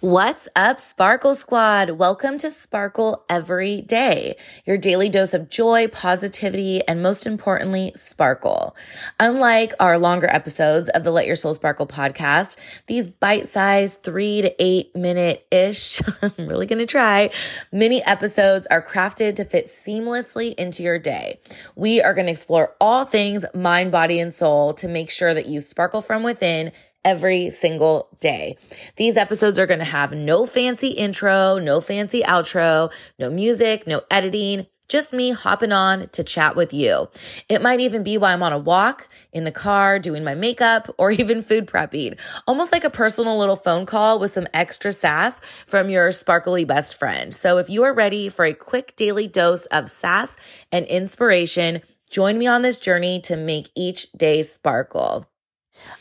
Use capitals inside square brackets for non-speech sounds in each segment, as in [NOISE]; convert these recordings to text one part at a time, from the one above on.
What's up, Sparkle Squad? Welcome to Sparkle Every Day, your daily dose of joy, positivity, and most importantly, sparkle. Unlike our longer episodes of the Let Your Soul Sparkle podcast, these bite sized three to eight minute ish, [LAUGHS] I'm really going to try, mini episodes are crafted to fit seamlessly into your day. We are going to explore all things mind, body, and soul to make sure that you sparkle from within every single day. These episodes are going to have no fancy intro, no fancy outro, no music, no editing. Just me hopping on to chat with you. It might even be while I'm on a walk, in the car, doing my makeup, [LAUGHS] or even food prepping. Almost like a personal little phone call with some extra sass from your sparkly best friend. So if you are ready for a quick daily dose of sass and inspiration, join me on this journey to make each day sparkle.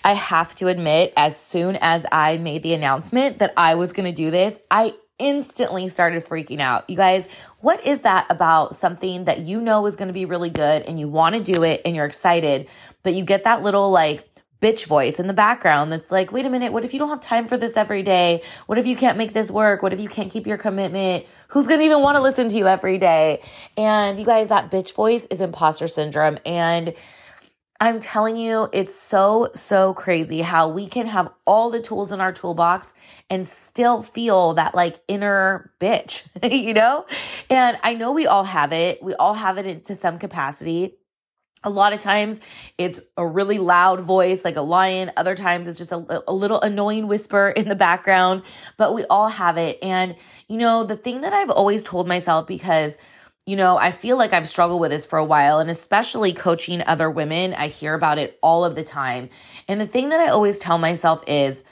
I have to admit, as soon as I made the announcement that I was going to do this, I instantly started freaking out. You guys, what is that about something that you know is going to be really good and you want to do it and you're excited, but you get that little like, bitch voice in the background that's like, wait a minute, what if you don't have time for this every day? What if you can't make this work? What if you can't keep your commitment? Who's gonna even wanna listen to you every day? And you guys, that bitch voice is imposter syndrome. And I'm telling you, it's so, so crazy how we can have all the tools in our toolbox and still feel that like inner bitch, [LAUGHS] you know? And I know we all have it. We all have it to some capacity. A lot of times it's a really loud voice like a lion. Other times it's just a, a little annoying whisper [LAUGHS] in the background, but we all have it. And, you know, the thing that I've always told myself because you know, I feel like I've struggled with this for a while, and especially coaching other women, I hear about it all of the time. And the thing that I always tell myself is,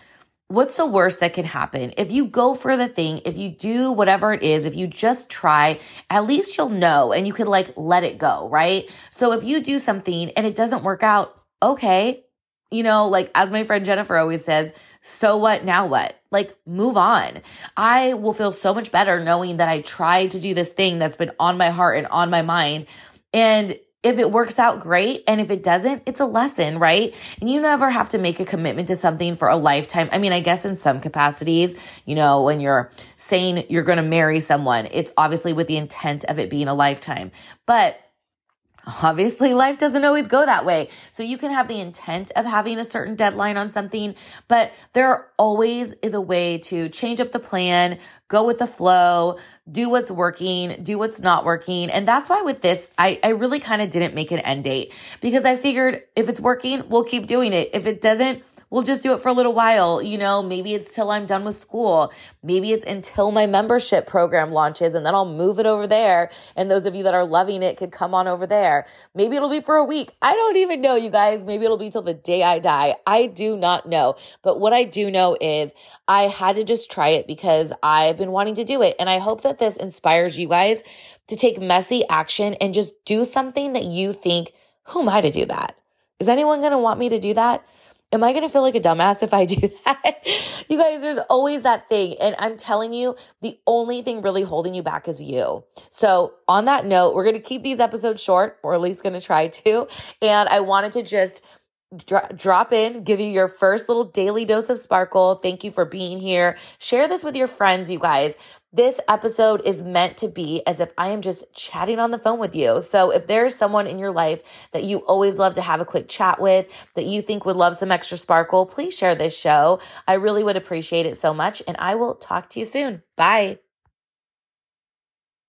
what's the worst that can happen? If you go for the thing, if you do whatever it is, if you just try, at least you'll know and you can like let it go, right? So if you do something and it doesn't work out, okay. You know, like as my friend Jennifer always says, so what? Now what? Like, move on. I will feel so much better knowing that I tried to do this thing that's been on my heart and on my mind. And if it works out, great. And if it doesn't, it's a lesson, right? And you never have to make a commitment to something for a lifetime. I mean, I guess in some capacities, you know, when you're saying you're going to marry someone, it's obviously with the intent of it being a lifetime. But Obviously, life doesn't always go that way. So you can have the intent of having a certain deadline on something, but there always is a way to change up the plan, go with the flow, do what's working, do what's not working. And that's why with this, I, I really kind of didn't make an end date because I figured if it's working, we'll keep doing it. If it doesn't, we'll just do it for a little while. You know, maybe it's till I'm done with school. Maybe it's until my membership program launches and then I'll move it over there. And those of you that are loving it could come on over there. Maybe it'll be for a week. I don't even know, you guys. Maybe it'll be till the day I die. I do not know. But what I do know is I had to just try it because I've been wanting to do it. And I hope that this inspires you guys to take messy action and just do something that you think, who am I to do that? Is anyone going to want me to do that? Am I going to feel like a dumbass if I do [LAUGHS] that? you guys, there's always that thing. And I'm telling you, the only thing really holding you back is you. So on that note, we're going to keep these episodes short, or at least going to try to. And I wanted to just Dro- drop in, give you your first little daily dose of sparkle. Thank you for being here. Share this with your friends, you guys. This episode is meant to be as if I am just chatting on the phone with you. So if there's someone in your life that you always love to have a quick chat with, that you think would love some extra sparkle, please share this show. I really would appreciate it so much. And I will talk to you soon. Bye.